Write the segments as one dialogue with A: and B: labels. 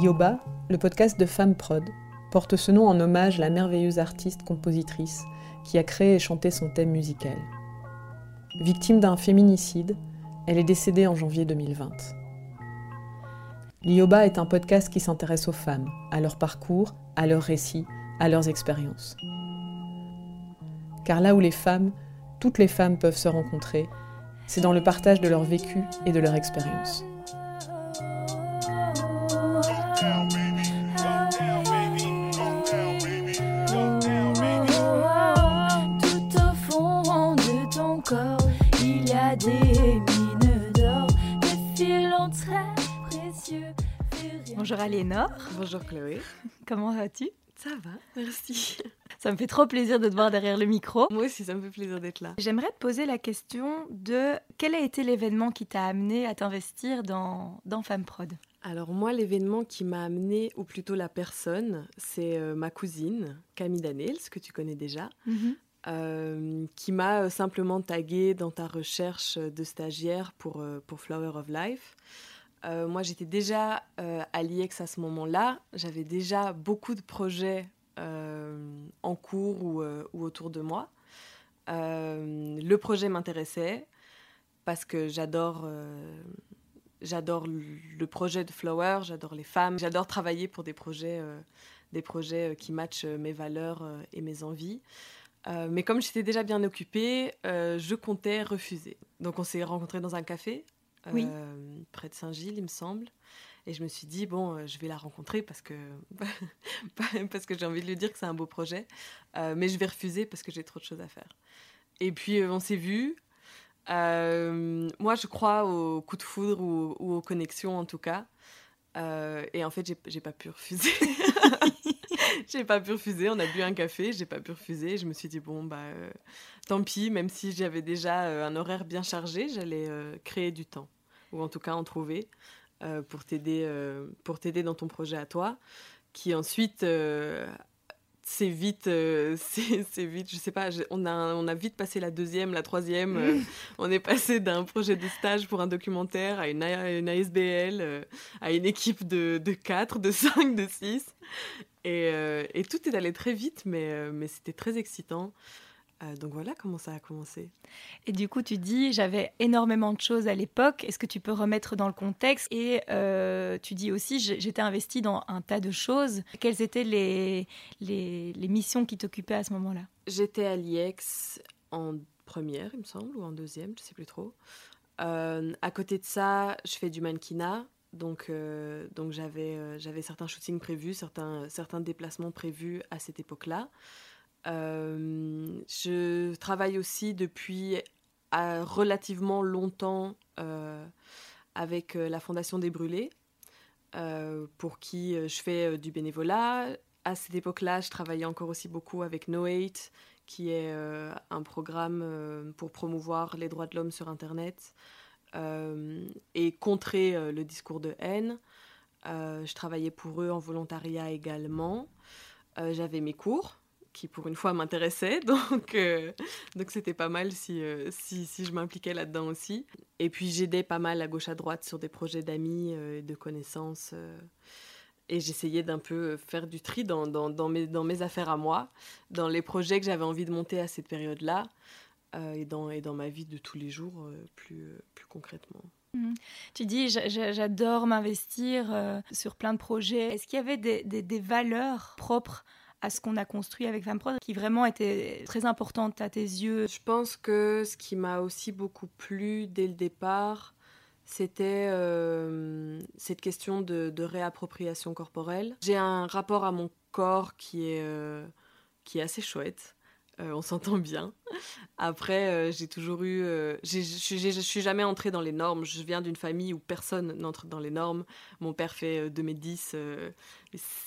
A: Yoba, le podcast de Femme Prod, porte ce nom en hommage à la merveilleuse artiste-compositrice qui a créé et chanté son thème musical. Victime d'un féminicide, elle est décédée en janvier 2020. L'Ioba est un podcast qui s'intéresse aux femmes, à leur parcours, à leurs récits, à leurs expériences. Car là où les femmes, toutes les femmes peuvent se rencontrer, c'est dans le partage de leur vécu et de leur expérience.
B: Bonjour Aliénor.
C: Bonjour Chloé.
B: Comment vas-tu?
C: Ça va, merci.
B: Ça me fait trop plaisir de te voir derrière le micro.
C: Moi aussi, ça me fait plaisir d'être là.
B: J'aimerais te poser la question de quel a été l'événement qui t'a amené à t'investir dans, dans Femme Prod
C: Alors moi, l'événement qui m'a amené, ou plutôt la personne, c'est euh, ma cousine, Camille Daniels, que tu connais déjà, mhm. euh, qui m'a euh, simplement tagué dans ta recherche de stagiaire pour, pour Flower of Life. Euh, moi, j'étais déjà euh, à l'IEX à ce moment-là. J'avais déjà beaucoup de projets en cours ou, autour de moi. le projet m'intéressait parce que j'adore j'adore le projet de Flower, j'adore les femmes, j'adore travailler pour des projets, des projets qui matchent mes valeurs et mes envies. mais comme j'étais déjà bien occupée, je comptais refuser. Donc on s'est rencontrés dans un café euh, près de Saint-Gilles, il me semble. Et je me suis dit, bon, euh, je vais la rencontrer parce que, parce que j'ai envie de lui dire que c'est un beau projet. Euh, mais je vais refuser parce que j'ai trop de choses à faire. Et puis, on s'est vus. moi, je crois aux coups de foudre ou, aux connexions, en tout cas. et en fait, j'ai pas pu refuser. j'ai pas pu refuser. On a bu un café, j'ai pas pu refuser. Je me suis dit, bon, bah, tant pis, même si j'avais déjà un horaire bien chargé, j'allais créer du temps ou en tout cas en trouver euh, pour t'aider euh, pour t'aider dans ton projet à toi, qui ensuite euh, c'est vite, c'est vite, je sais pas, on a, on a vite passé la deuxième, la troisième. on est passé d'un projet de stage pour un documentaire à une, une ASBL, à une équipe de, de 4, de 5, de 6. Et, et tout est allé très vite, mais, mais c'était très excitant. Euh, donc voilà comment ça a commencé.
B: Et du coup, tu dis, j'avais énormément de choses à l'époque. Est-ce que tu peux remettre dans le contexte? Et euh, tu dis aussi, j'étais investie dans un tas de choses. Quelles étaient les, les, missions qui t'occupaient à ce moment-là?
C: J'étais à l'IEX en première, il me semble, ou en deuxième, je ne sais plus trop. Euh, à côté de ça, je fais du mannequinat. Donc, donc j'avais, j'avais certains shootings prévus, certains, certains déplacements prévus à cette époque-là. Euh, je travaille aussi depuis euh, relativement longtemps euh, avec la Fondation des Brûlés, pour qui je fais du bénévolat. À cette époque-là, je travaillais encore aussi beaucoup avec No Hate, qui est un programme pour promouvoir les droits de l'homme sur Internet et contrer le discours de haine. je travaillais pour eux en volontariat également. J'avais mes cours qui pour une fois m'intéressait, donc euh, donc c'était pas mal si, euh, si, si, je m'impliquais là-dedans aussi. Et puis j'aidais pas mal à gauche à droite sur des projets d'amis euh, et de connaissances. et j'essayais d'un peu faire du tri dans, dans, mes, dans mes affaires à moi, dans les projets que j'avais envie de monter à cette période-là, et, dans, et dans ma vie de tous les jours plus, plus concrètement.
B: Mmh. Tu dis, j'adore m'investir sur plein de projets. Est-ce qu'il y avait des, des valeurs propres à ce qu'on a construit avec Femprod, qui vraiment était très importante à tes yeux
C: Je pense que ce qui m'a aussi beaucoup plu dès le départ, c'était euh, cette question de, réappropriation corporelle. J'ai un rapport à mon corps qui est, euh, qui est assez chouette. Euh, on s'entend bien. Après, euh, j'ai toujours eu. Euh, je suis jamais entrée dans les normes. Je viens d'une famille où personne n'entre dans les normes. Mon père fait 2m10.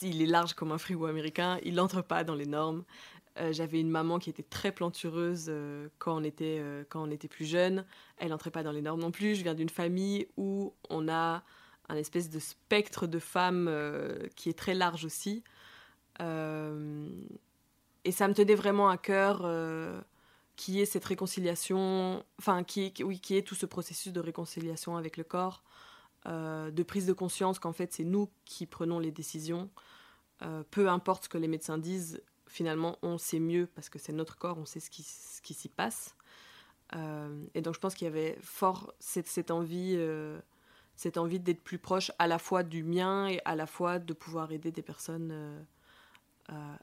C: il est large comme un frigo américain. Il n'entre pas dans les normes. J'avais une maman qui était très plantureuse quand, on était, quand on était plus jeune. Elle n'entrait pas dans les normes non plus. Je viens d'une famille où on a un espèce de spectre de femmes qui est très large aussi et ça me tenait vraiment à cœur euh, qui est cette réconciliation, enfin, qui, oui, qui est tout ce processus de réconciliation avec le corps, euh, de prise de conscience qu'en fait, c'est nous qui prenons les décisions. Euh, peu importe ce que les médecins disent, finalement, on sait mieux parce que c'est notre corps, on sait ce qui, ce qui s'y passe. Euh, et donc, je pense qu'il y avait fort cette, cette envie, cette envie d'être plus proche à la fois du mien et à la fois de pouvoir aider des personnes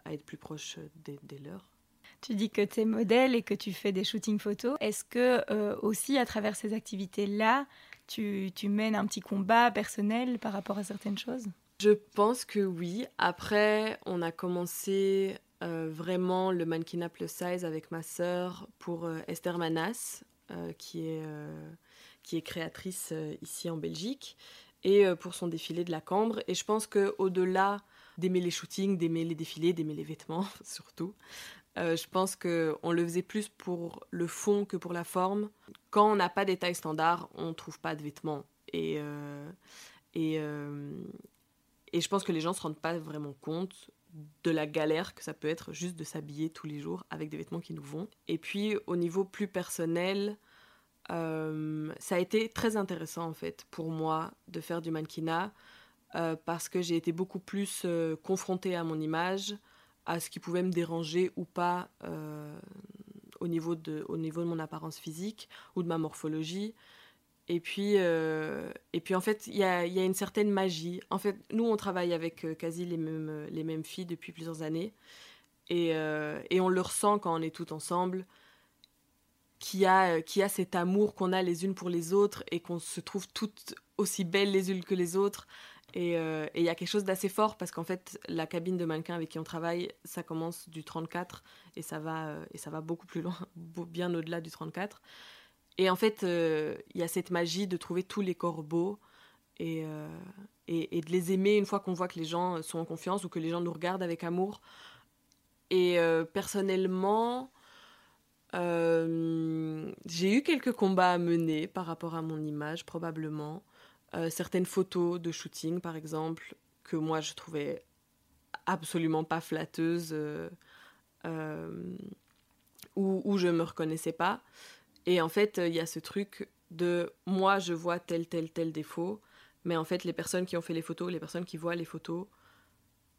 C: à être plus proches des, des leurs.
B: Tu dis que tu es modèle et que tu fais des shootings photos. Est-ce que euh, aussi à travers ces activités-là, tu, tu, mènes un petit combat personnel par rapport à certaines choses?
C: Je pense que oui. Après, on a commencé euh, vraiment le mannequinat plus size avec ma sœur pour euh, Esther Manas, qui, est, qui est créatrice ici en Belgique, et pour son défilé de la Cambre. Et je pense qu'au-delà d'aimer les shootings, d'aimer les défilés, d'aimer les vêtements surtout, euh, je pense qu'on le faisait plus pour le fond que pour la forme. Quand on n'a pas des tailles standards, on ne trouve pas de vêtements. Et, euh, et, euh, et je pense que les gens ne se rendent pas vraiment compte de la galère que ça peut être juste de s'habiller tous les jours avec des vêtements qui nous vont. Et puis au niveau plus personnel, ça a été très intéressant en fait pour moi de faire du mannequinat parce que j'ai été beaucoup plus confrontée à mon image, à ce qui pouvait me déranger ou pas euh, au, niveau de, au niveau de mon apparence physique ou de ma morphologie. Et puis, euh, et puis en fait, il y a, y a, une certaine magie. En fait, nous, on travaille avec euh, quasi les mêmes, les mêmes filles depuis plusieurs années. Et, et on le ressent quand on est toutes ensemble, qu'il y, a, qu'il y a cet amour qu'on a les unes pour les autres et qu'on se trouve toutes aussi belles les unes que les autres. Euh, et il y a quelque chose d'assez fort parce qu'en fait, la cabine de mannequin avec qui on travaille, ça commence du 34 et ça va, euh, et ça va beaucoup plus loin, bien au-delà du 34. Et en fait, euh, il y a cette magie de trouver tous les corps beaux et, et, et de les aimer une fois qu'on voit que les gens sont en confiance ou que les gens nous regardent avec amour. Et personnellement, j'ai eu quelques combats à mener par rapport à mon image, probablement. Euh, certaines photos de shooting, par exemple, que moi je trouvais absolument pas flatteuses, euh, euh, ou, où je me reconnaissais pas. Et en fait, il y a ce truc de moi je vois tel, tel, tel défaut, mais en fait, les personnes qui ont fait les photos, les personnes qui voient les photos,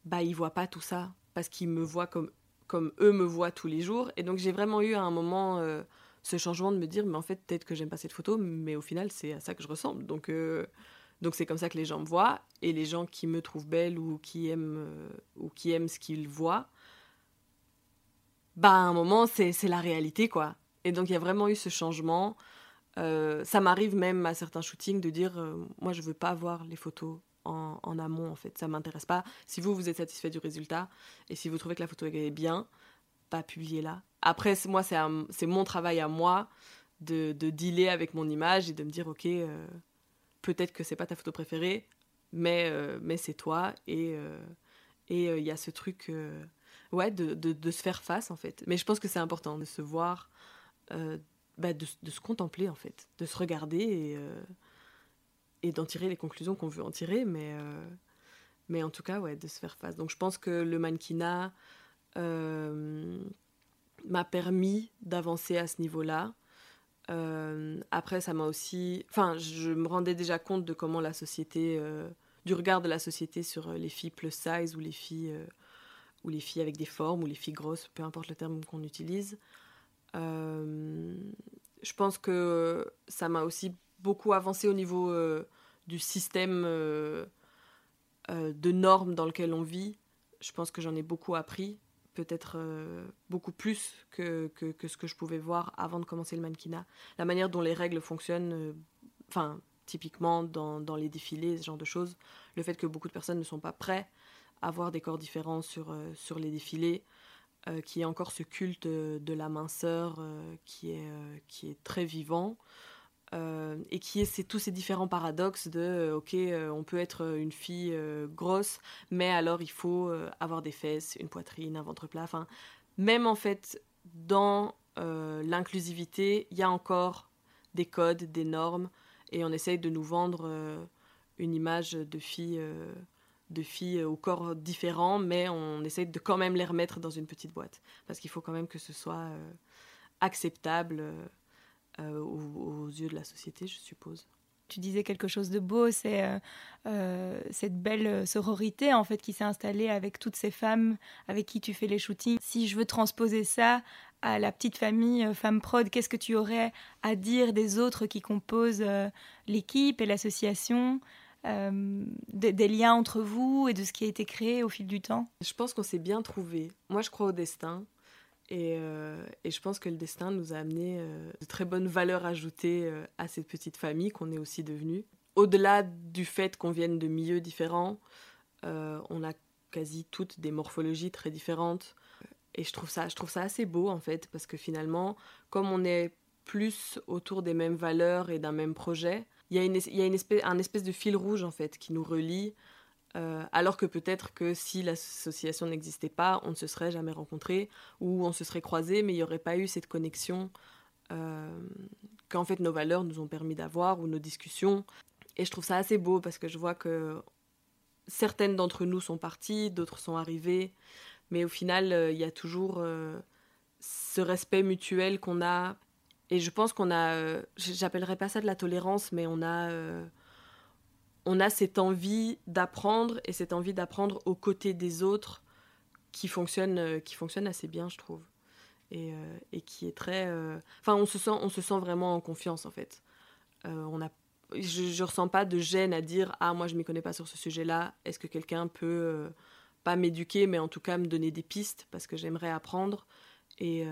C: bah, ils voient pas tout ça, parce qu'ils me voient comme, comme eux me voient tous les jours. Et donc, j'ai vraiment eu un moment ce changement de me dire, mais en fait, peut-être que j'aime pas cette photo, mais au final, c'est à ça que je ressemble. Donc, euh, donc c'est comme ça que les gens me voient. Et les gens qui me trouvent belle ou qui aiment, euh, ou qui aiment ce qu'ils voient, bah, à un moment, c'est la réalité, quoi. Et donc, il y a vraiment eu ce changement. Euh, ça m'arrive même à certains shootings de dire, moi, je veux pas voir les photos en, amont, en fait. Ça m'intéresse pas. Si vous, vous êtes satisfait du résultat et si vous trouvez que la photo est bien, pas publier-la. Après, moi, c'est mon travail à moi de, de, dealer avec mon image et de me dire, ok, euh, peut-être que c'est pas ta photo préférée, mais, euh, mais c'est toi. Et euh, il et, y a ce truc, ouais, de, de, se faire face, en fait. Mais je pense que c'est important de se voir, bah, de, se contempler, en fait, de se regarder et, et d'en tirer les conclusions qu'on veut en tirer, mais, mais en tout cas, ouais, de se faire face. Donc je pense que le mannequinat euh, m'a permis d'avancer à ce niveau-là. Euh, après, ça m'a aussi. Enfin, je me rendais déjà compte de comment la société. Euh, du regard de la société sur les filles plus size ou les filles. ou les filles avec des formes ou les filles grosses, peu importe le terme qu'on utilise. je pense que ça m'a aussi beaucoup avancé au niveau du système de normes dans lequel on vit. Je pense que j'en ai beaucoup appris peut-être euh, beaucoup plus que, que, ce que je pouvais voir avant de commencer le mannequinat. La manière dont les règles fonctionnent, euh, enfin, typiquement dans, dans, les défilés, ce genre de choses, le fait que beaucoup de personnes ne sont pas prêts à voir des corps différents sur, euh, sur les défilés, qui est encore ce culte de la minceur qui, est, qui est très vivant. Euh, et qui est tous ces différents paradoxes de euh, ok euh, on peut être une fille grosse mais alors il faut avoir des fesses une poitrine un ventre plat. Enfin même en fait dans l'inclusivité il y a encore des codes des normes et on essaye de nous vendre une image de filles de filles au corps différent mais on essaye de quand même les remettre dans une petite boîte. Parce qu'il faut quand même que ce soit acceptable aux, yeux de la société, je suppose
B: tu disais quelque chose de beau, c'est cette belle sororité en fait qui s'est installée avec toutes ces femmes avec qui tu fais les shootings. Si je veux transposer ça à la petite famille Femme Prod, qu'est-ce que tu aurais à dire des autres qui composent l'équipe et l'association euh, des, liens entre vous et de ce qui a été créé au fil du temps?
C: Je pense qu'on s'est bien trouvé. Moi, je crois au destin. Et, euh, et, je pense que le destin nous a amené euh, de très bonnes valeurs ajoutées à cette petite famille qu'on est aussi devenue. Au-delà du fait qu'on vienne de milieux différents, on a quasi toutes des morphologies très différentes. Et je trouve, ça, je trouve ça assez beau en fait, parce que finalement, comme on est plus autour des mêmes valeurs et d'un même projet, il y a, une, un espèce de fil rouge en fait qui nous relie. Euh, alors que peut-être que si l'association n'existait pas, on ne se serait jamais rencontrés ou on se serait croisés, mais il n'y aurait pas eu cette connexion euh, qu'en fait nos valeurs nous ont permis d'avoir ou nos discussions. Et je trouve ça assez beau parce que je vois que certaines d'entre nous sont parties, d'autres sont arrivées, mais au final, euh, il y a toujours ce respect mutuel qu'on a et je pense qu'on a, j'appellerais pas ça de la tolérance, mais on a, on a cette envie d'apprendre et cette envie d'apprendre aux côtés des autres qui fonctionne, euh, qui fonctionne assez bien, je trouve. Et, et qui est très. Enfin, on se sent, on se sent vraiment en confiance en fait. on a, je, je ressens pas de gêne à dire ah moi je m'y connais pas sur ce sujet-là. Est-ce que quelqu'un peut pas m'éduquer, mais en tout cas me donner des pistes parce que j'aimerais apprendre? Et,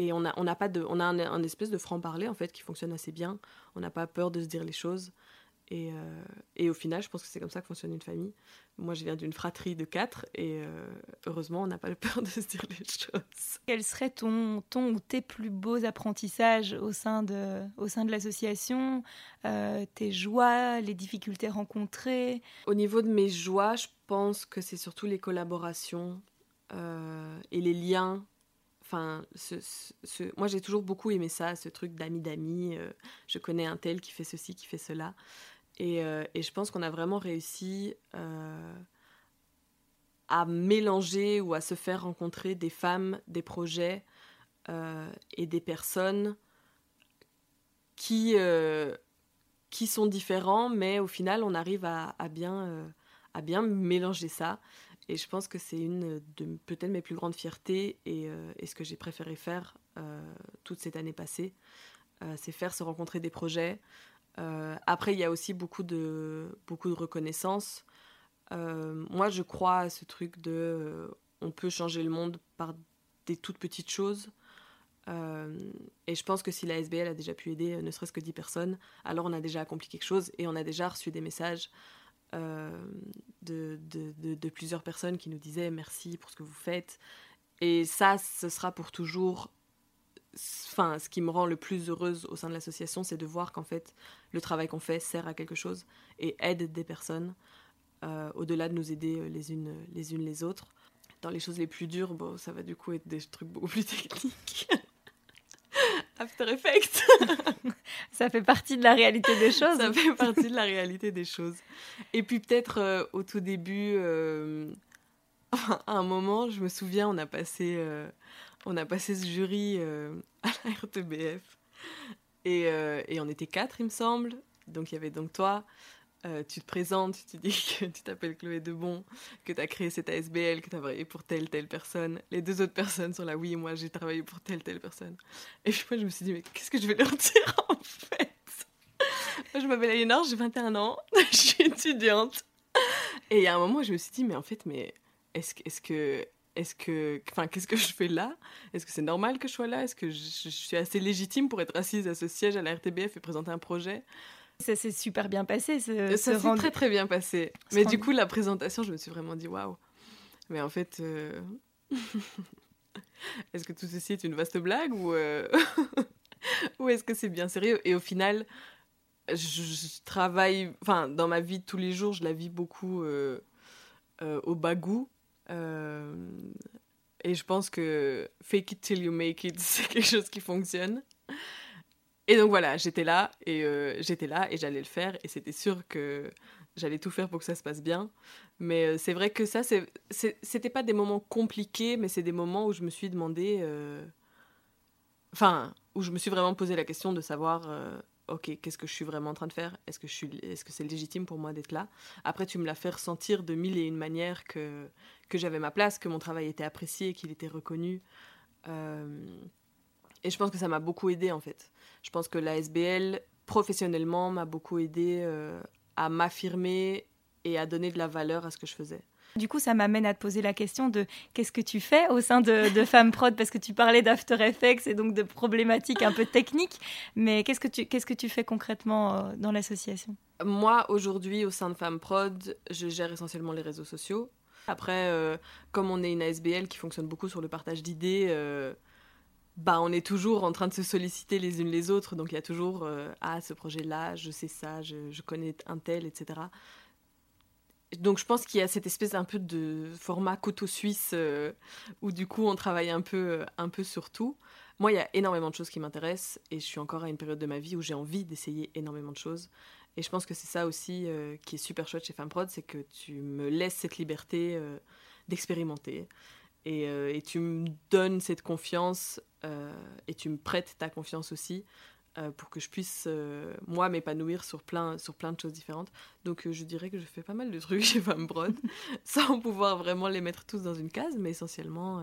C: et on a, on pas de, on a un, espèce de franc-parler en fait qui fonctionne assez bien. On n'a pas peur de se dire les choses. Et, euh, et, au final, je pense que c'est comme ça que fonctionne une famille. Moi, je viens d'une fratrie de quatre et euh, heureusement, on n'a pas peur de se dire les choses.
B: Quels seraient ton, ton ou tes plus beaux apprentissages au sein de, au sein de l'association euh, Tes joies, les difficultés rencontrées?
C: Au niveau de mes joies, je pense que c'est surtout les collaborations et les liens Enfin, ce, moi j'ai toujours beaucoup aimé ça, ce truc d'amis d'amis. Euh, je connais un tel qui fait ceci, qui fait cela. Et, euh, et je pense qu'on a vraiment réussi euh, à mélanger ou à se faire rencontrer des femmes, des projets et des personnes qui, qui sont différents, mais au final on arrive à, bien, à bien mélanger ça. Et je pense que c'est une de peut-être mes plus grandes fiertés et, euh, ce que j'ai préféré faire euh, toute cette année passée. Euh, c'est faire se rencontrer des projets. Après, il y a aussi beaucoup de, beaucoup de reconnaissance. moi, je crois à ce truc de on peut changer le monde par des toutes petites choses. et je pense que si la SBL a déjà pu aider ne serait-ce que 10 personnes, alors on a déjà accompli quelque chose et on a déjà reçu des messages euh, de, de, plusieurs personnes qui nous disaient merci pour ce que vous faites. Et ça, ce sera pour toujours. Enfin, ce qui me rend le plus heureuse au sein de l'association, c'est de voir qu'en fait, le travail qu'on fait sert à quelque chose et aide des personnes, euh, au-delà de nous aider les unes les, unes les autres. Dans les choses les plus dures, bon, ça va du coup être des trucs beaucoup plus techniques. After Effects.
B: ça fait partie de la réalité des choses.
C: Ça fait partie de la réalité des choses. Et puis peut-être euh, au tout début, euh, à un moment, je me souviens, on a passé, euh, on a passé ce jury à la RTBF. Et, et on était quatre, il me semble. Donc il y avait donc toi, euh, tu te présentes, tu dis que tu t'appelles Chloé Debon, que tu as créé cette ASBL, que tu as travaillé pour telle, telle personne. Les deux autres personnes sont là, oui, moi j'ai travaillé pour telle, telle personne. Et puis moi je me suis dit, mais qu'est-ce que je vais leur dire en fait? Moi je m'appelle Aliénor, j'ai 21 ans, je suis étudiante. Et il y a un moment je me suis dit, mais en fait, mais est-ce est que. Est-ce que. Enfin, qu'est-ce que je fais là? Est-ce que c'est normal que je sois là? Est-ce que je, je, suis assez légitime pour être assise à ce siège à la RTBF et présenter un projet?
B: Ça s'est super bien passé. Ce,
C: ça s'est très très bien passé. Mais du coup, la présentation, je me suis vraiment dit waouh. Mais en fait, euh, est-ce que tout ceci est une vaste blague ou, euh, ou est-ce que c'est bien sérieux? Et au final, je, travaille, enfin, dans ma vie de tous les jours, je la vis beaucoup euh, au bagou. Et je pense que fake it till you make it, c'est quelque chose qui fonctionne. Et donc voilà, j'étais là et euh, j'étais là et j'allais le faire et c'était sûr que j'allais tout faire pour que ça se passe bien. Mais euh, c'est vrai que ça, c'était pas des moments compliqués, mais c'est des moments où je me suis demandé, euh, enfin, où je me suis vraiment posé la question de savoir, ok, qu'est-ce que je suis vraiment en train de faire? Est-ce que que c'est légitime pour moi d'être là? Après, tu me l'as fait ressentir de mille et une manières que que j'avais ma place, que mon travail était apprécié, qu'il était reconnu. et je pense que ça m'a beaucoup aidé en fait. Je pense que la SBL professionnellement m'a beaucoup aidé à m'affirmer et à donner de la valeur à ce que je faisais.
B: Du coup, ça m'amène à te poser la question de qu'est-ce que tu fais au sein de, de Femme Prod? Parce que tu parlais d'After Effects et donc de problématiques un peu techniques, mais qu'est-ce que tu, que tu fais concrètement euh, dans l'association?
C: Moi, aujourd'hui, au sein de Femme Prod, je gère essentiellement les réseaux sociaux. Après, euh, comme on est une ASBL qui fonctionne beaucoup sur le partage d'idées, euh, bah, on est toujours en train de se solliciter les unes les autres. Donc il y a toujours Ah, ce projet-là, je sais ça, je connais un tel, etc donc je pense qu'il y a cette espèce un peu de format couteau suisse euh, où du coup on travaille un peu, un peu sur tout. Moi, il y a énormément de choses qui m'intéressent et je suis encore à une période de ma vie où j'ai envie d'essayer énormément de choses. Et je pense que c'est ça aussi euh, qui est super chouette chez FemmeProd, c'est que tu me laisses cette liberté euh, d'expérimenter et, tu me donnes cette confiance et tu me prêtes ta confiance aussi euh, pour que je puisse, euh, moi, m'épanouir sur plein, sur plein de choses différentes. Donc, euh, je dirais que je fais pas mal de trucs chez Femme Brode, sans pouvoir vraiment les mettre tous dans une case, mais essentiellement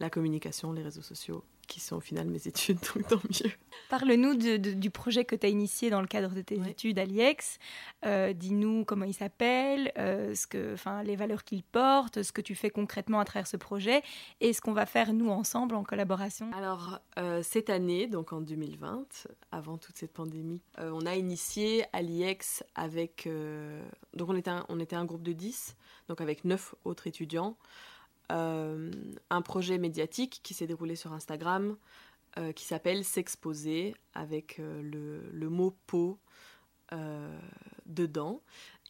C: la communication, les réseaux sociaux, qui sont au final mes études, donc tant mieux.
B: Parle-nous du projet que tu as initié dans le cadre de tes études à l'IEX. Euh, dis-nous comment il s'appelle, euh, les valeurs qu'il porte, ce que tu fais concrètement à travers ce projet et ce qu'on va faire nous ensemble en collaboration.
C: Alors, euh, cette année, donc en 2020, avant toute cette pandémie, on a initié à l'IEX avec... donc on était, un, on était un groupe de 10, donc avec 9 autres étudiants. Euh, un projet médiatique qui s'est déroulé sur Instagram euh, qui s'appelle S'exposer avec euh, le, mot peau dedans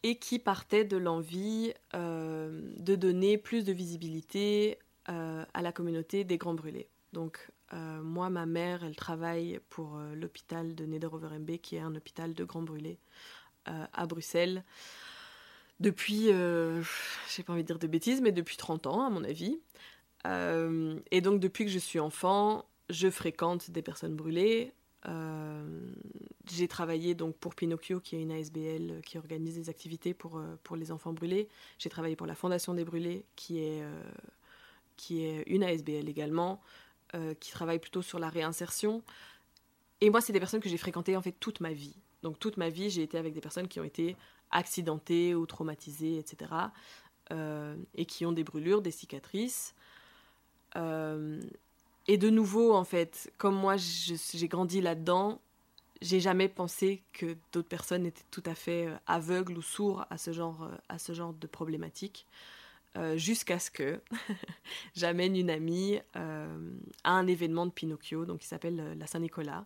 C: et qui partait de l'envie de donner plus de visibilité à la communauté des Grands Brûlés. Donc moi, ma mère, elle travaille pour l'hôpital de Nederoverembe, qui est un hôpital de Grands Brûlés à Bruxelles depuis, euh, j'ai pas envie de dire de bêtises, mais depuis 30 ans, à mon avis. Euh, et donc, depuis que je suis enfant, je fréquente des personnes brûlées. Euh, j'ai travaillé donc pour Pinocchio, qui est une ASBL qui organise des activités pour, euh, pour les enfants brûlés. J'ai travaillé pour la Fondation des Brûlés, qui est, qui est une ASBL également, qui travaille plutôt sur la réinsertion. Et moi, c'est des personnes que j'ai fréquentées en fait toute ma vie. Donc toute ma vie, j'ai été avec des personnes qui ont été accidentés ou traumatisés, etc. Euh, et qui ont des brûlures, des cicatrices. Euh, et de nouveau, en fait, comme moi j'ai grandi là-dedans, j'ai jamais pensé que d'autres personnes étaient tout à fait euh, aveugles ou sourds à ce genre, à ce genre de problématiques. jusqu'à ce que j'amène une amie à un événement de Pinocchio, donc qui s'appelle la Saint-Nicolas,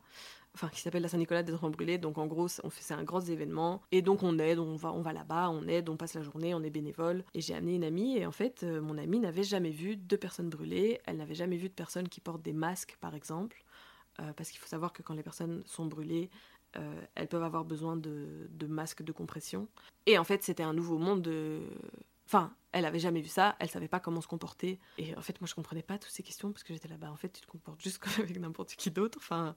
C: enfin qui s'appelle la Saint-Nicolas des enfants brûlés. Donc en gros, c'est un grand événement et donc on aide, on va on va là-bas, on aide, on passe la journée, on est bénévole. Et j'ai amené une amie et en fait, euh, mon amie n'avait jamais vu de personnes brûlées, elle n'avait jamais vu de personnes qui portent des masques par exemple, euh, parce qu'il faut savoir que quand les personnes sont brûlées, euh, elles peuvent avoir besoin de, masques de compression. Et en fait, c'était un nouveau monde de Enfin, elle avait jamais vu ça, elle savait pas comment se comporter. Et en fait, moi, je comprenais pas toutes ces questions parce que j'étais là-bas. En fait, tu te comportes juste comme avec n'importe qui d'autre. Enfin,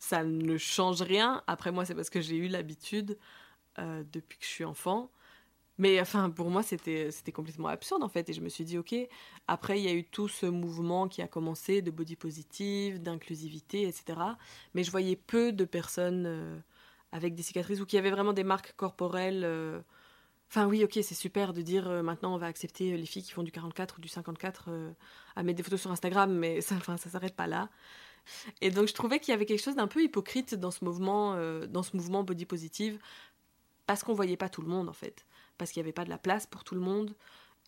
C: ça ne change rien. Après, moi, c'est parce que j'ai eu l'habitude euh, depuis que je suis enfant. Mais enfin, pour moi, c'était, complètement absurde en fait. Et je me suis dit, ok, après, il y a eu tout ce mouvement qui a commencé de body positive, d'inclusivité, etc. Mais je voyais peu de personnes euh, avec des cicatrices ou qui avaient vraiment des marques corporelles. Euh. Enfin, oui, ok, c'est super de dire maintenant on va accepter les filles qui font du 44 ou du 54 à mettre des photos sur Instagram, mais ça, enfin, ça s'arrête pas là. Et donc je trouvais qu'il y avait quelque chose d'un peu hypocrite dans ce mouvement, euh, dans ce mouvement body positive, parce qu'on voyait pas tout le monde en fait, parce qu'il n'y avait pas de la place pour tout le monde,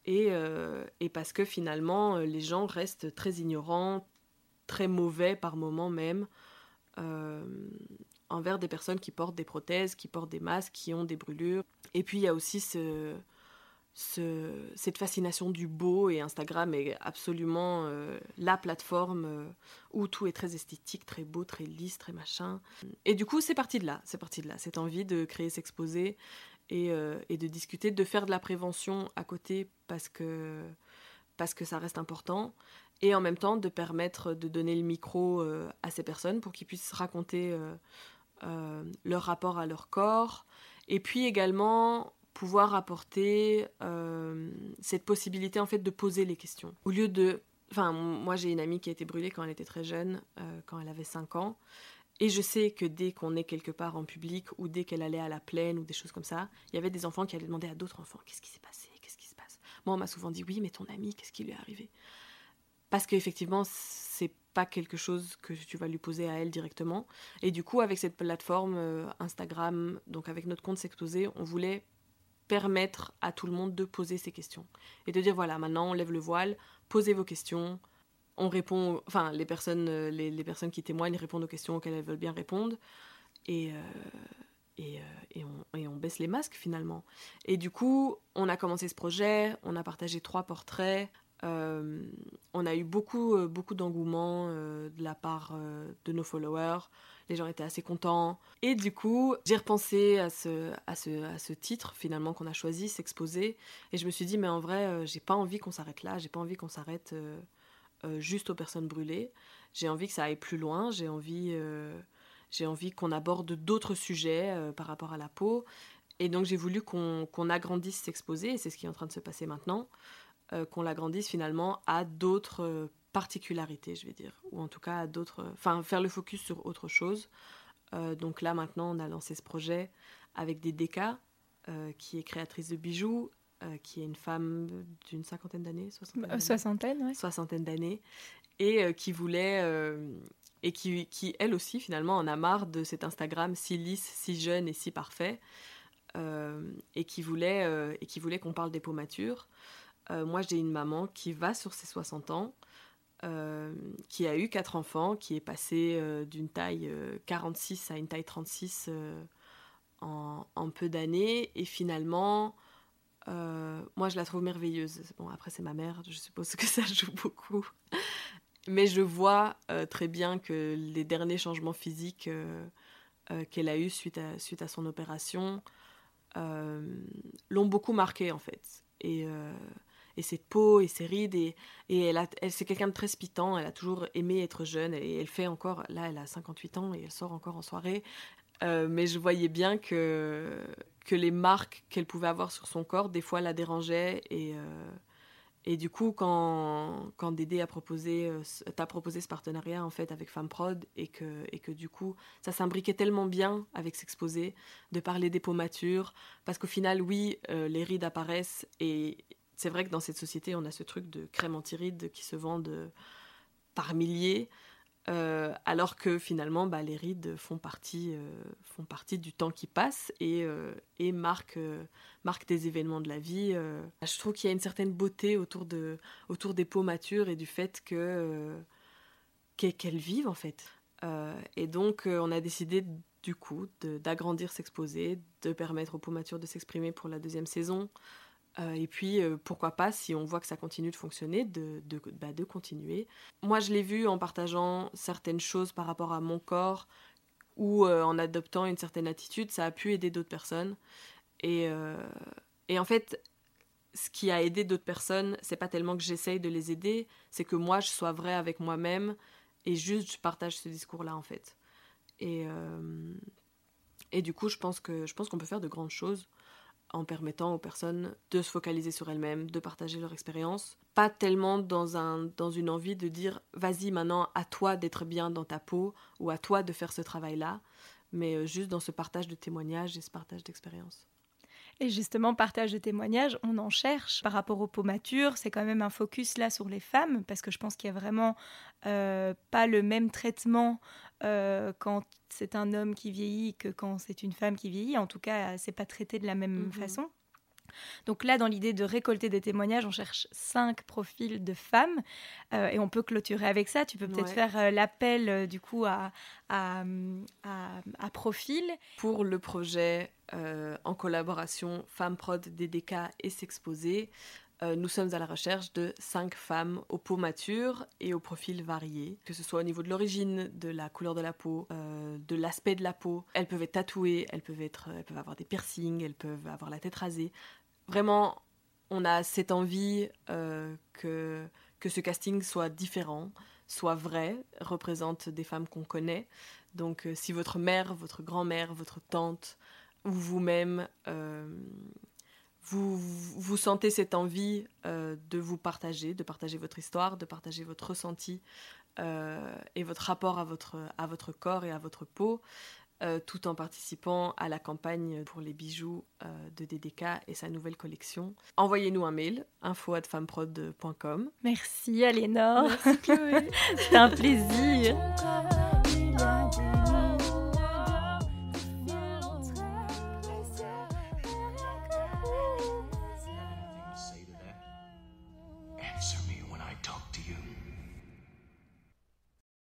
C: et, euh, et parce que finalement euh, les gens restent très ignorants, très mauvais par moments même, envers des personnes qui portent des prothèses, qui portent des masques, qui ont des brûlures. Et puis il y a aussi ce, cette fascination du beau et Instagram est absolument euh, la plateforme euh, où tout est très esthétique, très beau, très lisse, très machin. Et du coup, c'est parti de là, c'est parti de là, cette envie de créer, s'exposer et, euh, et, de discuter, de faire de la prévention à côté parce que, parce que ça reste important et en même temps de permettre de donner le micro à ces personnes pour qu'ils puissent raconter leur rapport à leur corps, et puis également pouvoir apporter cette possibilité en fait de poser les questions. Au lieu de... Enfin, moi j'ai une amie qui a été brûlée quand elle était très jeune, quand elle avait 5 ans, et je sais que dès qu'on est quelque part en public ou dès qu'elle allait à la plaine ou des choses comme ça, il y avait des enfants qui allaient demander à d'autres enfants qu'est-ce qui s'est passé, qu'est-ce qui se passe? Moi, on m'a souvent dit oui, mais ton ami, qu'est-ce qui lui est arrivé? Parce qu'effectivement, c'est pas quelque chose que tu vas lui poser à elle directement. Et du coup, avec cette plateforme euh, Instagram, donc avec notre compte Sexposé, on voulait permettre à tout le monde de poser ses questions et de dire voilà, maintenant on lève le voile, posez vos questions, on répond, enfin les personnes, euh, les, personnes qui témoignent répondent aux questions auxquelles elles veulent bien répondre et, euh, et, euh, et, on, baisse les masques finalement. Et du coup, on a commencé ce projet, on a partagé trois portraits, on a eu beaucoup, beaucoup d'engouement de la part de nos followers. Les gens étaient assez contents. Et du coup, j'ai repensé à ce, à ce, à ce titre finalement qu'on a choisi, s'exposer. Et je me suis dit, mais en vrai, j'ai pas envie qu'on s'arrête là, j'ai pas envie qu'on s'arrête euh, juste aux personnes brûlées. J'ai envie que ça aille plus loin. J'ai envie, euh, j'ai envie qu'on aborde d'autres sujets euh, par rapport à la peau. Et donc j'ai voulu qu'on agrandisse s'exposer, et c'est ce qui est en train de se passer maintenant, qu'on l'agrandisse finalement à d'autres particularités, je vais dire, ou en tout cas à d'autres, enfin faire le focus sur autre chose. donc là maintenant, on a lancé ce projet avec des DK, qui est créatrice de bijoux, euh, qui est une femme d'une cinquantaine d'années,
B: soixantaine,
C: ouais. soixantaine d'années, et euh, qui voulait euh, et qui, qui, elle aussi finalement en a marre de cet Instagram si lisse, si jeune et si parfait, et qui voulait et qui voulait qu'on parle des peaux matures. Moi, j'ai une maman qui va sur ses 60 ans. qui a eu quatre enfants, qui est passée d'une taille 46 à une taille 36 en, peu d'années, et finalement euh, moi, je la trouve merveilleuse. Bon, après, c'est ma mère, je suppose que ça joue beaucoup. Mais je vois euh, très bien que les derniers changements physiques euh, qu'elle a eus suite à, suite à son opération l'ont beaucoup marquée, en fait. Et cette peau et ses rides, et, et elle, c'est quelqu'un de très spitant, elle a toujours aimé être jeune, et elle fait encore, là, elle a 58 ans, et elle sort encore en soirée. mais je voyais bien que que les marques qu'elle pouvait avoir sur son corps, des fois, la dérangeaient. Et, euh, et du coup, quand, quand Dédé a proposé, euh, t'a proposé ce partenariat en fait avec Femprod et que, et que du coup, ça s'imbriquait tellement bien avec s'exposer, de parler des peaux matures, parce qu'au final, oui, euh, les rides apparaissent et c'est vrai que dans cette société, on a ce truc de crème anti-rides qui se vendent par milliers. Euh, alors que finalement, bah, les rides font partie, euh, font partie du temps qui passe et, euh, et marquent, des événements de la vie. Je trouve qu'il y a une certaine beauté autour, de, autour des peaux matures et du fait que, qu'elles vivent en fait. et donc, on a décidé du coup d'agrandir S'exposer, de permettre aux peaux matures de s'exprimer pour la deuxième saison. Euh, et puis, euh, pourquoi pas, si on voit que ça continue de fonctionner, de, bah, de continuer. Moi, je l'ai vu en partageant certaines choses par rapport à mon corps ou euh, en adoptant une certaine attitude, ça a pu aider d'autres personnes. Et, et, en fait, ce qui a aidé d'autres personnes, c'est pas tellement que j'essaye de les aider, c'est que moi, je sois vrai avec moi-même et juste je partage ce discours-là, en fait. Et, et du coup, je pense que je pense qu'on peut faire de grandes choses en permettant aux personnes de se focaliser sur elles-mêmes, de partager leur expérience. Pas tellement dans, un, dans une envie de dire vas-y maintenant à toi d'être bien dans ta peau ou à toi de faire ce travail-là, mais euh, juste dans ce partage de témoignages et ce partage d'expérience.
B: Et justement, partage de témoignages, on en cherche par rapport aux peaux matures. C'est quand même un focus là sur les femmes, parce que je pense qu'il y a vraiment euh, pas le même traitement euh, quand c'est un homme qui vieillit que quand c'est une femme qui vieillit. En tout cas, c'est pas traité de la même mhm. façon. Donc là, dans l'idée de récolter des témoignages, on cherche cinq profils de femmes euh, et on peut clôturer avec ça. Tu peux peut-être faire euh, l'appel du coup à, à, à, profil.
C: Pour le projet en collaboration Femmes Prod, DDK et S'exposer, euh, nous sommes à la recherche de cinq femmes aux peaux matures et aux profils variés, que ce soit au niveau de l'origine, de la couleur de la peau, euh, de l'aspect de la peau. Elles peuvent être tatouées, elles peuvent, être, elles peuvent avoir des piercings, elles peuvent avoir la tête rasée. Vraiment, on a cette envie euh, que, que ce casting soit différent, soit vrai, représente des femmes qu'on connaît. Donc euh, si votre mère, votre grand-mère, votre tante ou vous-même, euh, vous, vous sentez cette envie de vous partager, de partager votre histoire, de partager votre ressenti et votre rapport à votre, à votre corps et à votre peau, tout en participant à la campagne pour les bijoux de DDK et sa nouvelle collection. Envoyez-nous un mail, info.femmeprod.com.
B: Merci Alénor. Merci Chloé. C'était un plaisir.